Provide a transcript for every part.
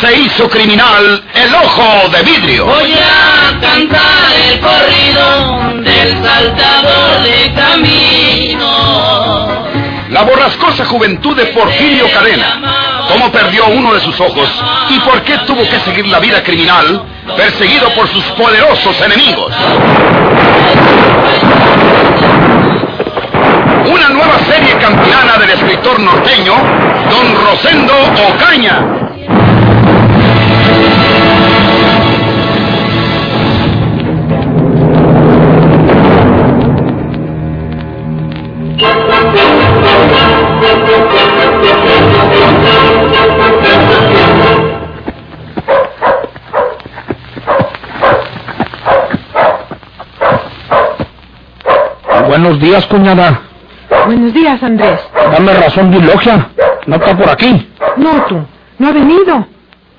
se hizo criminal el ojo de vidrio. Voy a cantar el corrido del saltador de camino. La borrascosa juventud de Porfirio Cadena. Cómo perdió uno de sus ojos y por qué tuvo que seguir la vida criminal perseguido por sus poderosos enemigos. Una nueva serie campilana del escritor norteño, don Rosendo Ocaña. Buenos días, cuñada. Buenos días, Andrés. Dame razón, Dilogia. No está por aquí. No, tú. No ha venido.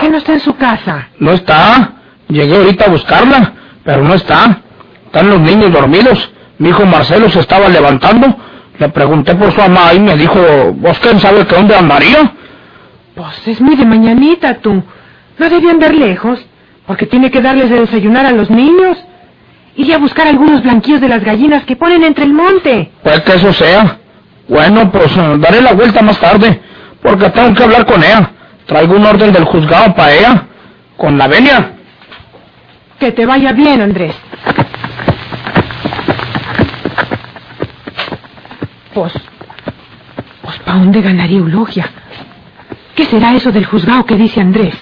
¿Que no está en su casa? No está. Llegué ahorita a buscarla, pero no está. Están los niños dormidos. Mi hijo Marcelo se estaba levantando. Le pregunté por su mamá y me dijo, ¿vos quién sabe que dónde andaría? Pues es muy de mañanita, tú. No debía andar lejos, porque tiene que darles de desayunar a los niños. Iré a buscar algunos blanquillos de las gallinas que ponen entre el monte. Pues que eso sea. Bueno, pues eh, daré la vuelta más tarde, porque tengo que hablar con ella. Traigo un orden del juzgado para ella. Con la venia. Que te vaya bien, Andrés. Pues, pues, ¿para dónde ganaría Eulogia? ¿Qué será eso del juzgado que dice Andrés?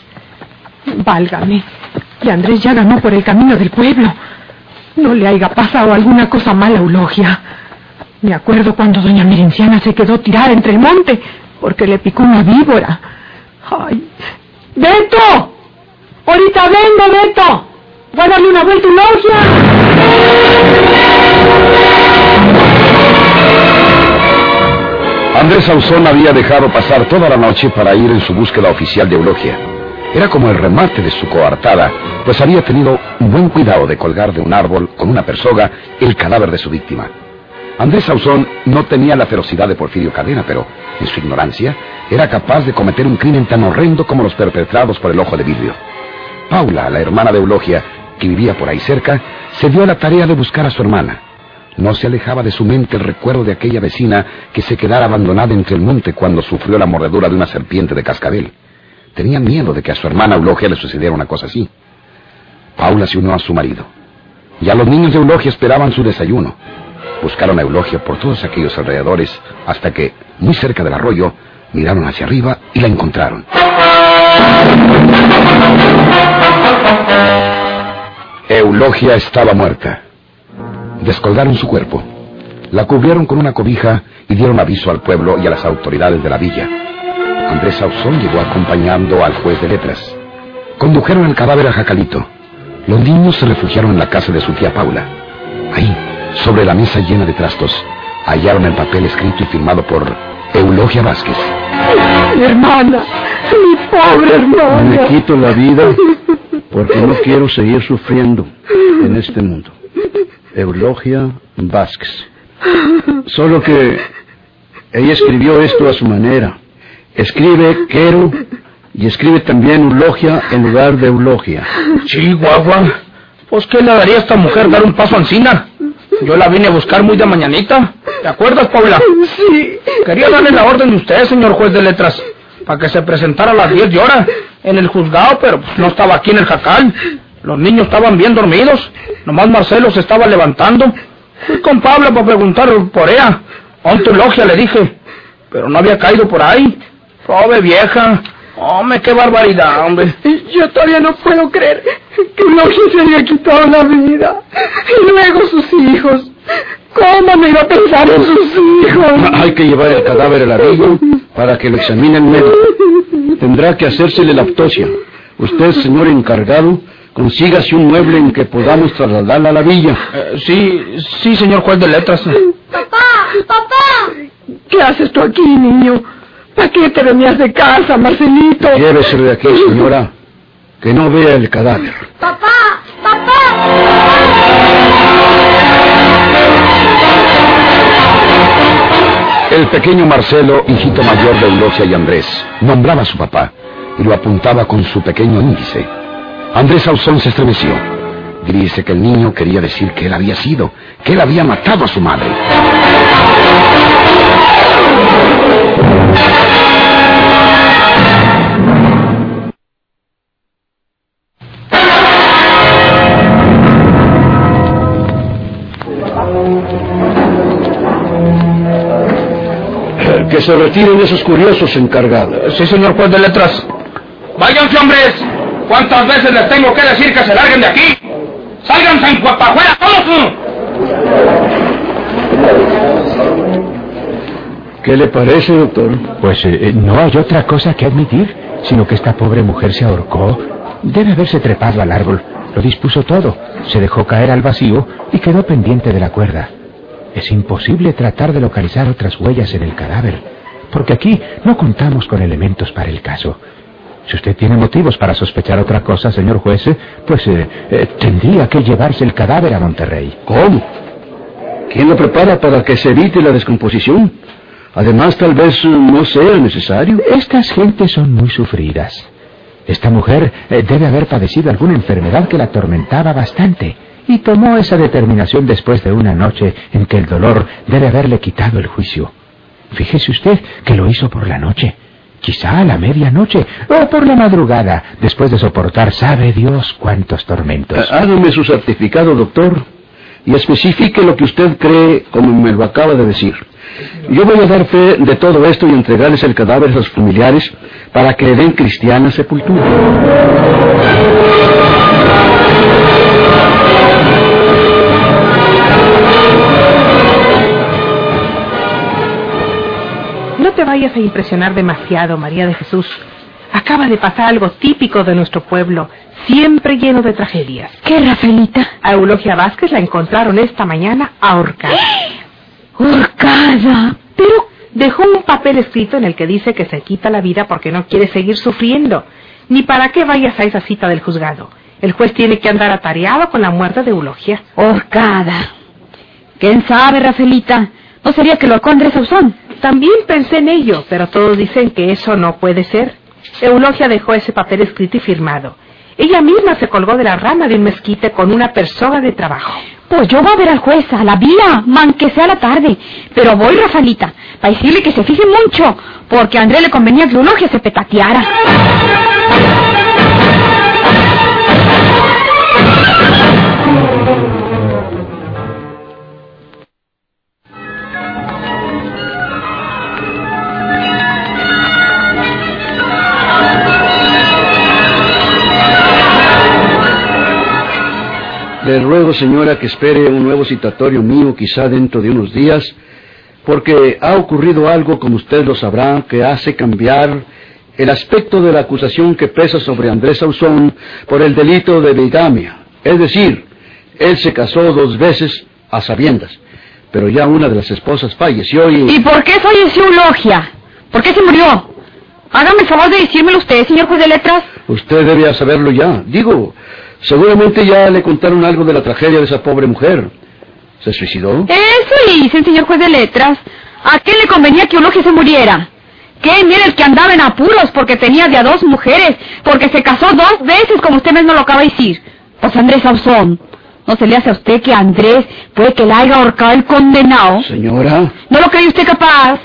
Válgame. Y Andrés ya ganó por el camino del pueblo. No le haya pasado alguna cosa mala a Eulogia. Me acuerdo cuando doña Merenciana se quedó tirada entre el monte porque le picó una víbora. ¡Ay! ¡Beto! ¡Ahorita vengo, Beto! ¡Voy a darle una vuelta a Eulogia! Andrés Sauzón había dejado pasar toda la noche para ir en su búsqueda oficial de Eulogia. Era como el remate de su coartada, pues había tenido un buen cuidado de colgar de un árbol con una persoga el cadáver de su víctima. Andrés Sauzón no tenía la ferocidad de Porfirio Cadena, pero en su ignorancia era capaz de cometer un crimen tan horrendo como los perpetrados por el ojo de vidrio. Paula, la hermana de Eulogia, que vivía por ahí cerca, se dio a la tarea de buscar a su hermana. No se alejaba de su mente el recuerdo de aquella vecina que se quedara abandonada entre el monte cuando sufrió la mordedura de una serpiente de cascabel. Tenía miedo de que a su hermana Eulogia le sucediera una cosa así. Paula se unió a su marido. Y a los niños de Eulogia esperaban su desayuno. Buscaron a Eulogia por todos aquellos alrededores hasta que, muy cerca del arroyo, miraron hacia arriba y la encontraron. Eulogia estaba muerta. Descolgaron su cuerpo, la cubrieron con una cobija y dieron aviso al pueblo y a las autoridades de la villa. Andrés Sauzón llegó acompañando al juez de letras. Condujeron el cadáver a Jacalito. Los niños se refugiaron en la casa de su tía Paula. Ahí, sobre la mesa llena de trastos, hallaron el papel escrito y firmado por Eulogia Vázquez. Mi hermana, mi pobre hermana. Me quito la vida porque no quiero seguir sufriendo en este mundo. Eulogia Vázquez. Solo que ella escribió esto a su manera. Escribe quiero y escribe también Eulogia en lugar de Eulogia. Chihuahua. Pues, ¿qué le daría a esta mujer dar un paso encina? Yo la vine a buscar muy de mañanita. ¿Te acuerdas, Paula? Sí. Quería darle la orden de usted, señor juez de letras, para que se presentara a las 10 de hora en el juzgado, pero pues, no estaba aquí en el jacal. Los niños estaban bien dormidos. Nomás Marcelo se estaba levantando. Fui con Paula para preguntar por ella. tu logia le dije. Pero no había caído por ahí. Pobre vieja. Hombre, qué barbaridad, hombre. Yo todavía no puedo creer que Logia se haya quitado la vida. Y luego sus hijos. ¿Cómo me iba a pensar en sus hijos? Hay que llevar el cadáver al abrigo para que lo examine el médico. Tendrá que hacérsele la autopsia. Usted, señor encargado, consígase un mueble en que podamos trasladarla a la villa. Eh, sí, sí, señor juez de letras. ¡Papá! ¡Papá! ¿Qué haces tú aquí, niño? ¿Para qué te venías de casa, Marcelito? Llévese de aquí, señora. Que no vea el cadáver. ¡Papá! ¡Papá! El pequeño Marcelo, hijito mayor de Eulogia y Andrés, nombraba a su papá y lo apuntaba con su pequeño índice. Andrés Ausón se estremeció. Dice que el niño quería decir que él había sido, que él había matado a su madre. Que se retiren esos curiosos encargados. Sí, señor juez de letras. Váyanse, hombres. ¿Cuántas veces les tengo que decir que se larguen de aquí? ¡Sálganse en para afuera todos! ¿Qué le parece, doctor? Pues eh, no hay otra cosa que admitir, sino que esta pobre mujer se ahorcó. Debe haberse trepado al árbol. Lo dispuso todo. Se dejó caer al vacío y quedó pendiente de la cuerda. Es imposible tratar de localizar otras huellas en el cadáver, porque aquí no contamos con elementos para el caso. Si usted tiene motivos para sospechar otra cosa, señor juez, eh, pues eh, eh, tendría que llevarse el cadáver a Monterrey. ¿Cómo? ¿Quién lo prepara para que se evite la descomposición? Además, tal vez no sea necesario. Estas gentes son muy sufridas. Esta mujer debe haber padecido alguna enfermedad que la atormentaba bastante y tomó esa determinación después de una noche en que el dolor debe haberle quitado el juicio. Fíjese usted que lo hizo por la noche, quizá a la medianoche o por la madrugada, después de soportar sabe Dios cuántos tormentos. Hágame su certificado, doctor, y especifique lo que usted cree como me lo acaba de decir. Yo voy a dar fe de todo esto y entregarles el cadáver a sus familiares para que le den cristiana sepultura. Vayas a impresionar demasiado, María de Jesús. Acaba de pasar algo típico de nuestro pueblo, siempre lleno de tragedias. ¿Qué, Rafaelita? A Eulogia Vázquez la encontraron esta mañana ahorcada. Horcada. Pero dejó un papel escrito en el que dice que se quita la vida porque no quiere seguir sufriendo. Ni para qué vayas a esa cita del juzgado. El juez tiene que andar atareado con la muerte de Eulogia. Horcada. ¿Quién sabe, Rafaelita? ¿No sería que lo ahorcó Andrés Ausón? También pensé en ello, pero todos dicen que eso no puede ser. Eulogia dejó ese papel escrito y firmado. Ella misma se colgó de la rama de un mezquite con una persona de trabajo. Pues yo voy a ver al juez, a la vía, man que sea la tarde. Pero voy, Rafaelita, para decirle que se fije mucho, porque a Andrés le convenía que Eulogia se petateara. Le ruego, señora, que espere un nuevo citatorio mío quizá dentro de unos días, porque ha ocurrido algo, como usted lo sabrá, que hace cambiar el aspecto de la acusación que pesa sobre Andrés Sauzón por el delito de bigamia. Es decir, él se casó dos veces a sabiendas, pero ya una de las esposas falleció y... ¿Y por qué falleció Eulogia? ¿Por qué se murió? Hágame el favor de decírmelo usted, señor juez de letras. Usted debe saberlo ya. Digo, seguramente ya le contaron algo de la tragedia de esa pobre mujer. ¿Se suicidó? Eso dicen, señor juez de letras. ¿A qué le convenía que Eulogia se muriera? ¿Qué? Mire el que andaba en apuros porque tenía de a dos mujeres, porque se casó dos veces, como usted mismo lo acaba de decir. Pues Andrés Ausón, ¿no se le hace a usted que Andrés puede que la haya ahorcado el condenado? Señora, ¿No lo cree usted capaz?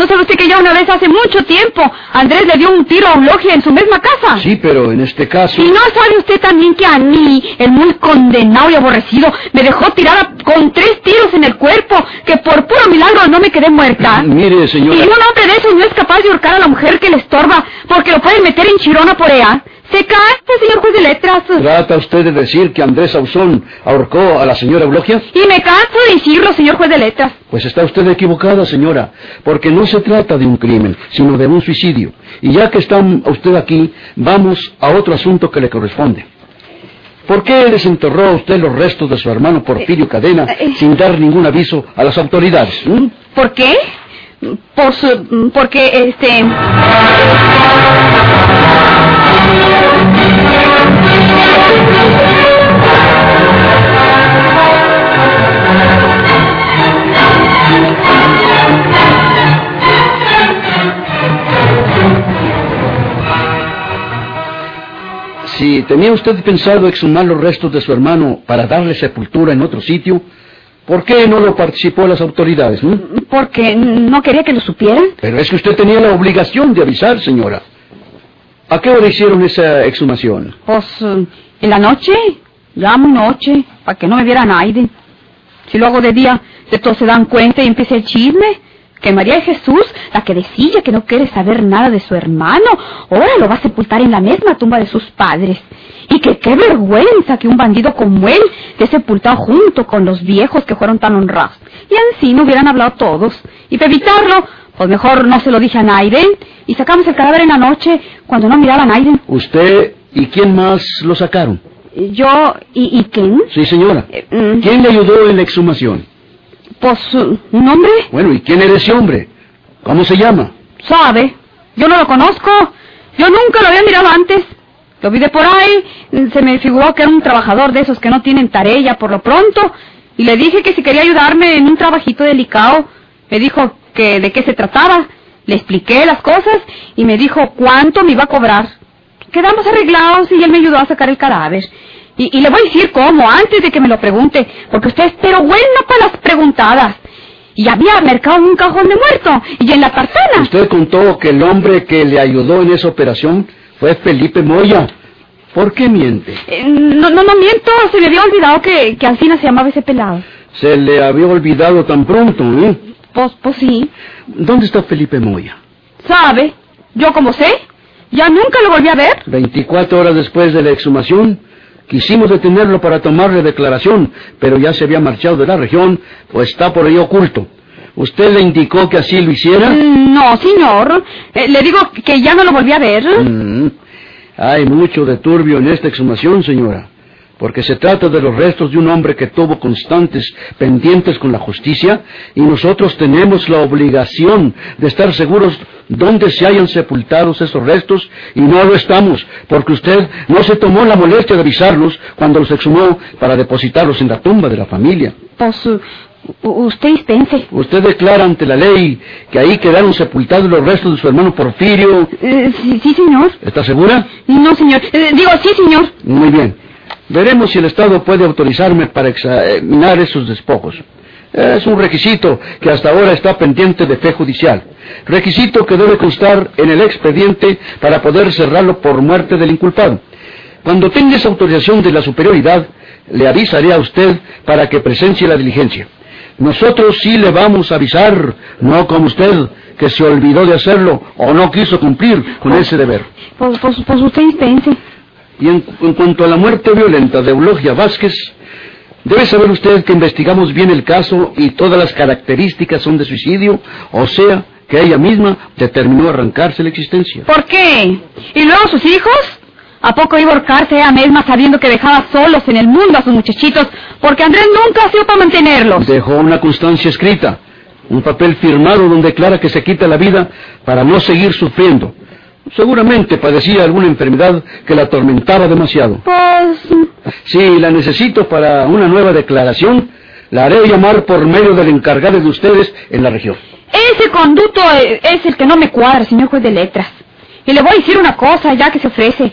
¿No sabe usted que ya una vez hace mucho tiempo Andrés le dio un tiro a Eulogia en su misma casa? sí, pero en este caso... ¿Y no sabe usted también que a mí, el muy condenado y aborrecido, me dejó tirada con tres tiros en el cuerpo, que por puro milagro no me quedé muerta? Mire, señora... Y un hombre de esos no es capaz de ahorcar a la mujer que le estorba, porque lo pueden meter en chirona por ella. Se cansa, señor juez de letras. ¿Trata usted de decir que Andrés Ausón ahorcó a la señora Eulogia? Y me canso de decirlo, señor juez de letras. Pues está usted equivocada, señora, porque no se trata de un crimen, sino de un suicidio. Y ya que está usted aquí, vamos a otro asunto que le corresponde. ¿Por qué desenterró a usted los restos de su hermano Porfirio Cadena sin dar ningún aviso a las autoridades? ¿Mm? ¿Por qué? Por su, porque, este... tenía usted pensado exhumar los restos de su hermano para darle sepultura en otro sitio, ¿por qué no lo participó las autoridades? no? Porque no quería que lo supieran. Pero es que usted tenía la obligación de avisar, señora. ¿A qué hora hicieron esa exhumación? Pues eh, en la noche, ya muy noche, para que no me viera nadie. Si lo hago de día, de todos se dan cuenta y empieza el chisme. Que María de Jesús, la que decía que no quiere saber nada de su hermano, ahora lo va a sepultar en la misma tumba de sus padres. Y que qué vergüenza que un bandido como él esté sepultado junto con los viejos que fueron tan honrados. Y así no hubieran hablado todos. Y para evitarlo, pues mejor no se lo dije a Naiden. Y sacamos el cadáver en la noche cuando no miraba a Naiden. ¿Usted y quién más lo sacaron? Yo y, y quién? Sí, señora. Eh, mm, ¿Quién le ayudó en la exhumación? Pues uh, un hombre, Bueno, ¿y quién era ese hombre? ¿Cómo se llama? sabe. Yo no lo conozco. Yo nunca lo había mirado antes. Lo vi de por ahí. Se me figuró que era un trabajador de esos que no tienen tarea por lo pronto. Y le dije que si quería ayudarme en un trabajito delicado. Me dijo que de qué se trataba. Le expliqué las cosas y me dijo cuánto me iba a cobrar. Quedamos arreglados y él me ayudó a sacar el cadáver. Y, y le voy a decir cómo, antes de que me lo pregunte, porque usted es pero bueno para las preguntadas. Y había mercado un cajón de muerto y en la tartana. Usted contó que el hombre que le ayudó en esa operación fue Felipe Moya. ¿Por qué miente? Eh, no, no, no miento, se me había olvidado que, que Alcina se llamaba ese pelado. Se le había olvidado tan pronto, ¿eh? Pues, pues sí, ¿Dónde está Felipe Moya? sabe. Yo como sé, ya nunca lo volví a ver. 24 horas después de la exhumación, quisimos detenerlo para tomarle declaración, pero ya se había marchado de la región o está por ahí oculto. ¿Usted le indicó que así lo hiciera? Mm, No, señor. Eh, le digo que ya no lo volví a ver. Mm. Hay mucho de turbio en esta exhumación, señora, porque se trata de los restos de un hombre que tuvo constantes pendientes con la justicia y nosotros tenemos la obligación de estar seguros dónde se hayan sepultados esos restos y no lo estamos, porque usted no se tomó la molestia de avisarnos cuando los exhumó para depositarlos en la tumba de la familia. U- usted dispense. Usted declara ante la ley que ahí quedaron sepultados los restos de su hermano Porfirio. Eh, sí, sí, señor. ¿Está segura? No, señor. Eh, digo, sí, señor. Muy bien. Veremos si el Estado puede autorizarme para examinar esos despojos. Es un requisito que hasta ahora está pendiente de fe judicial. Requisito que debe constar en el expediente para poder cerrarlo por muerte del inculpado. Cuando tenga esa autorización de la superioridad, le avisaré a usted para que presencie la diligencia. Nosotros sí le vamos a avisar, no como usted, que se olvidó de hacerlo o no quiso cumplir con ese deber. Pues, pues, pues usted dispense. Y en, en cuanto a la muerte violenta de Eulogia Vázquez, debe saber usted que investigamos bien el caso y todas las características son de suicidio, o sea, que ella misma determinó arrancarse la existencia. ¿Por qué? ¿Y luego sus hijos? ¿A poco iba a ahorcarse ella misma sabiendo que dejaba solos en el mundo a sus muchachitos porque Andrés nunca ha sido para mantenerlos? Dejó una constancia escrita, un papel firmado donde declara que se quita la vida para no seguir sufriendo. Seguramente padecía alguna enfermedad que la atormentaba demasiado. Pues... Si la necesito para una nueva declaración, la haré llamar por medio del encargado de ustedes en la región. Ese conducto eh, es el que no me cuadra, señor juez de letras. Y le voy a decir una cosa, ya que se ofrece.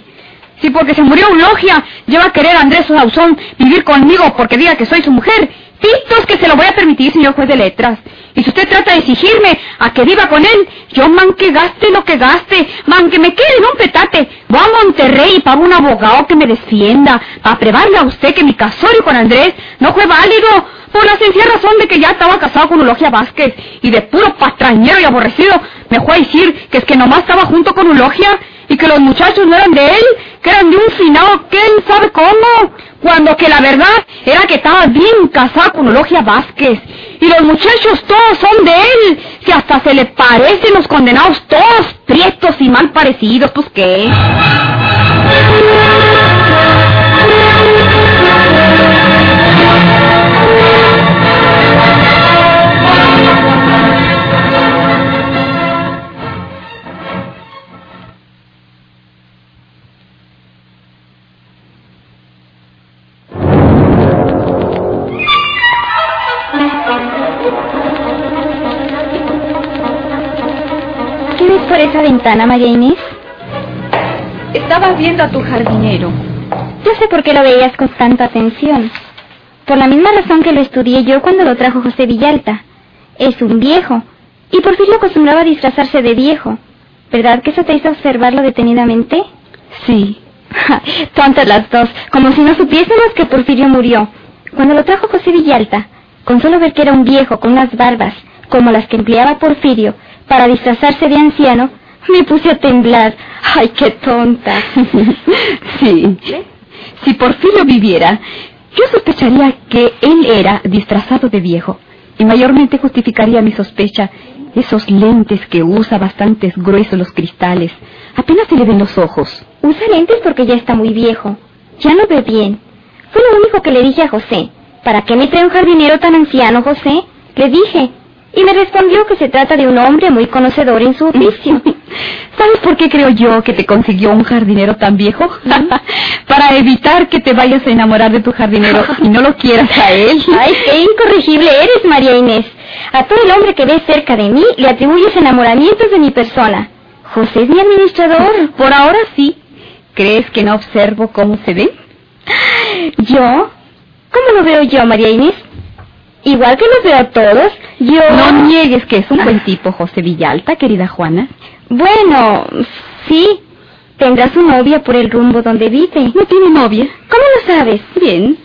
Si porque se murió Eulogia, lleva a querer a Andrés Sauzón vivir conmigo porque diga que soy su mujer, pitos que se lo voy a permitir, señor juez de letras. Y si usted trata de exigirme a que viva con él, yo man que gaste lo que gaste, man que me quede en un petate. Voy a Monterrey y pago un abogado que me defienda, para probarle a usted que mi casorio con Andrés no fue válido, por la sencilla razón de que ya estaba casado con Eulogia Vázquez, y de puro patrañero y aborrecido, me fue a decir que es que nomás estaba junto con Eulogia, y que los muchachos no eran de él, que eran de un finado, que él sabe cómo, cuando que la verdad era que estaba bien casado con Eulogia Vázquez, y los muchachos todos son de él, si hasta se le parecen los condenados todos prietos y mal parecidos, pues qué. ¿Qué ves por ventana, María Inés? Estaba viendo a tu jardinero. Yo sé por qué lo veías con tanta atención. Por la misma razón que lo estudié yo cuando lo trajo José Villalta. Es un viejo. Y Porfirio acostumbraba a disfrazarse de viejo. ¿Verdad que eso te hizo observarlo detenidamente? Sí. Tontas las dos, como si no supiésemos que Porfirio murió. Cuando lo trajo José Villalta, con solo ver que era un viejo con unas barbas, como las que empleaba Porfirio, para disfrazarse de anciano, me puse a temblar. ¡Ay, qué tonta! sí. Si Porfirio viviera, yo sospecharía que él era disfrazado de viejo. Y mayormente justificaría mi sospecha esos lentes que usa bastantes gruesos los cristales. Apenas se le ven los ojos. Usa lentes porque ya está muy viejo. Ya no ve bien. Fue lo único que le dije a José. ¿Para qué me trae un jardinero tan anciano, José? Le dije. Y me respondió que se trata de un hombre muy conocedor en su oficio. ¿Sabes por qué creo yo que te consiguió un jardinero tan viejo? Para evitar que te vayas a enamorar de tu jardinero y no lo quieras a él. Ay, qué incorregible eres, María Inés. A todo el hombre que ves cerca de mí le atribuyes enamoramientos de mi persona. José es mi administrador. Por ahora sí. ¿Crees que no observo cómo se ve? ¿Yo? ¿Cómo lo veo yo, María Inés? Igual que los veo a todos, yo... No niegues que es un buen tipo, José Villalta, querida Juana. Bueno, sí. Tendrá su novia por el rumbo donde vive. ¿No tiene novia? ¿Cómo lo sabes? Bien.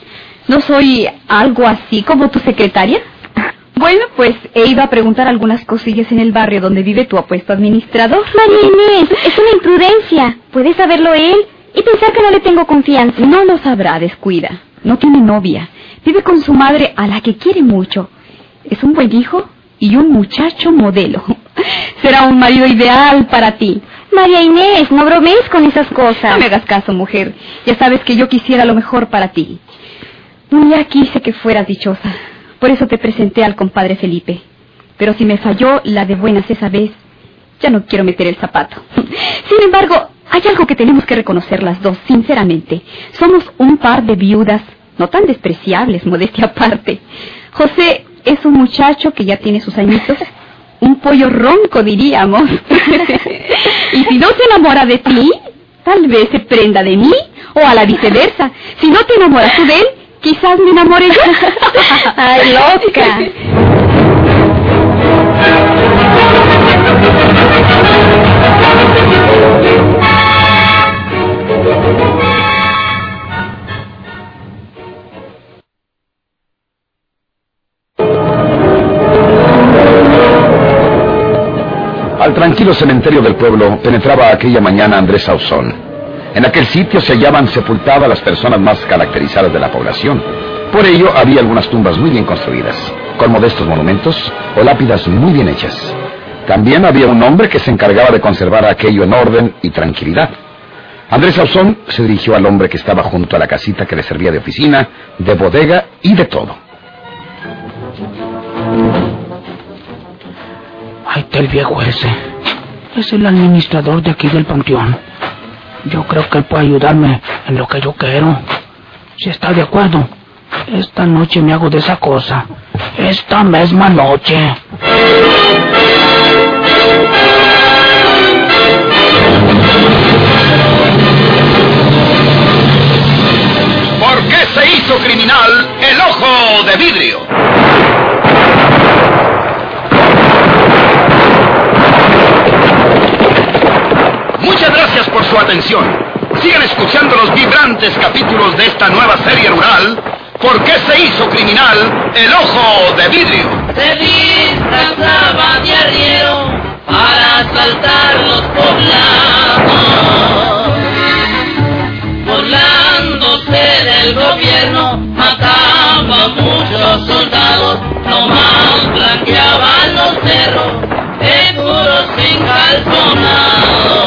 ¿No soy algo así como tu secretaria? Bueno, pues he ido a preguntar algunas cosillas en el barrio donde vive tu apuesto administrador. María Inés, es una imprudencia. Puede saberlo él y pensar que no le tengo confianza. No lo sabrá, descuida. No tiene novia. Vive con su madre a la que quiere mucho. Es un buen hijo y un muchacho modelo. Será un marido ideal para ti. María Inés, no bromees con esas cosas. No me hagas caso, mujer. Ya sabes que yo quisiera lo mejor para ti. Día quise que fueras dichosa. Por eso te presenté al compadre Felipe. Pero si me falló la de buenas esa vez, ya no quiero meter el zapato. Sin embargo, hay algo que tenemos que reconocer las dos, sinceramente. Somos un par de viudas, no tan despreciables, modestia aparte. José es un muchacho que ya tiene sus añitos, un pollo ronco, diríamos. y si no se enamora de ti, tal vez se prenda de mí, o a la viceversa. Si no te enamoras tú de él, quizás me enamore yo. ¡Ay, loca! tranquilo cementerio del pueblo penetraba aquella mañana Andrés Sauzón. En aquel sitio se hallaban sepultadas las personas más caracterizadas de la población. Por ello había algunas tumbas muy bien construidas, con modestos monumentos o lápidas muy bien hechas. También había un hombre que se encargaba de conservar aquello en orden y tranquilidad. Andrés Sauzón se dirigió al hombre que estaba junto a la casita que le servía de oficina, de bodega y de todo. Ahí está el viejo ese. Es el administrador de aquí del panteón. Yo creo que él puede ayudarme en lo que yo quiero. Si está de acuerdo, esta noche me hago de esa cosa. Esta misma noche. ¿Por qué se hizo criminal el ojo de vidrio? Sigan escuchando los vibrantes capítulos de esta nueva serie rural. ¿Por qué se hizo criminal el ojo de vidrio? Se disfrazaba de arriero para asaltar los poblados. Burlándose del gobierno, mataba a muchos soldados, nomás blanqueaban los cerros, de puros encalzonados.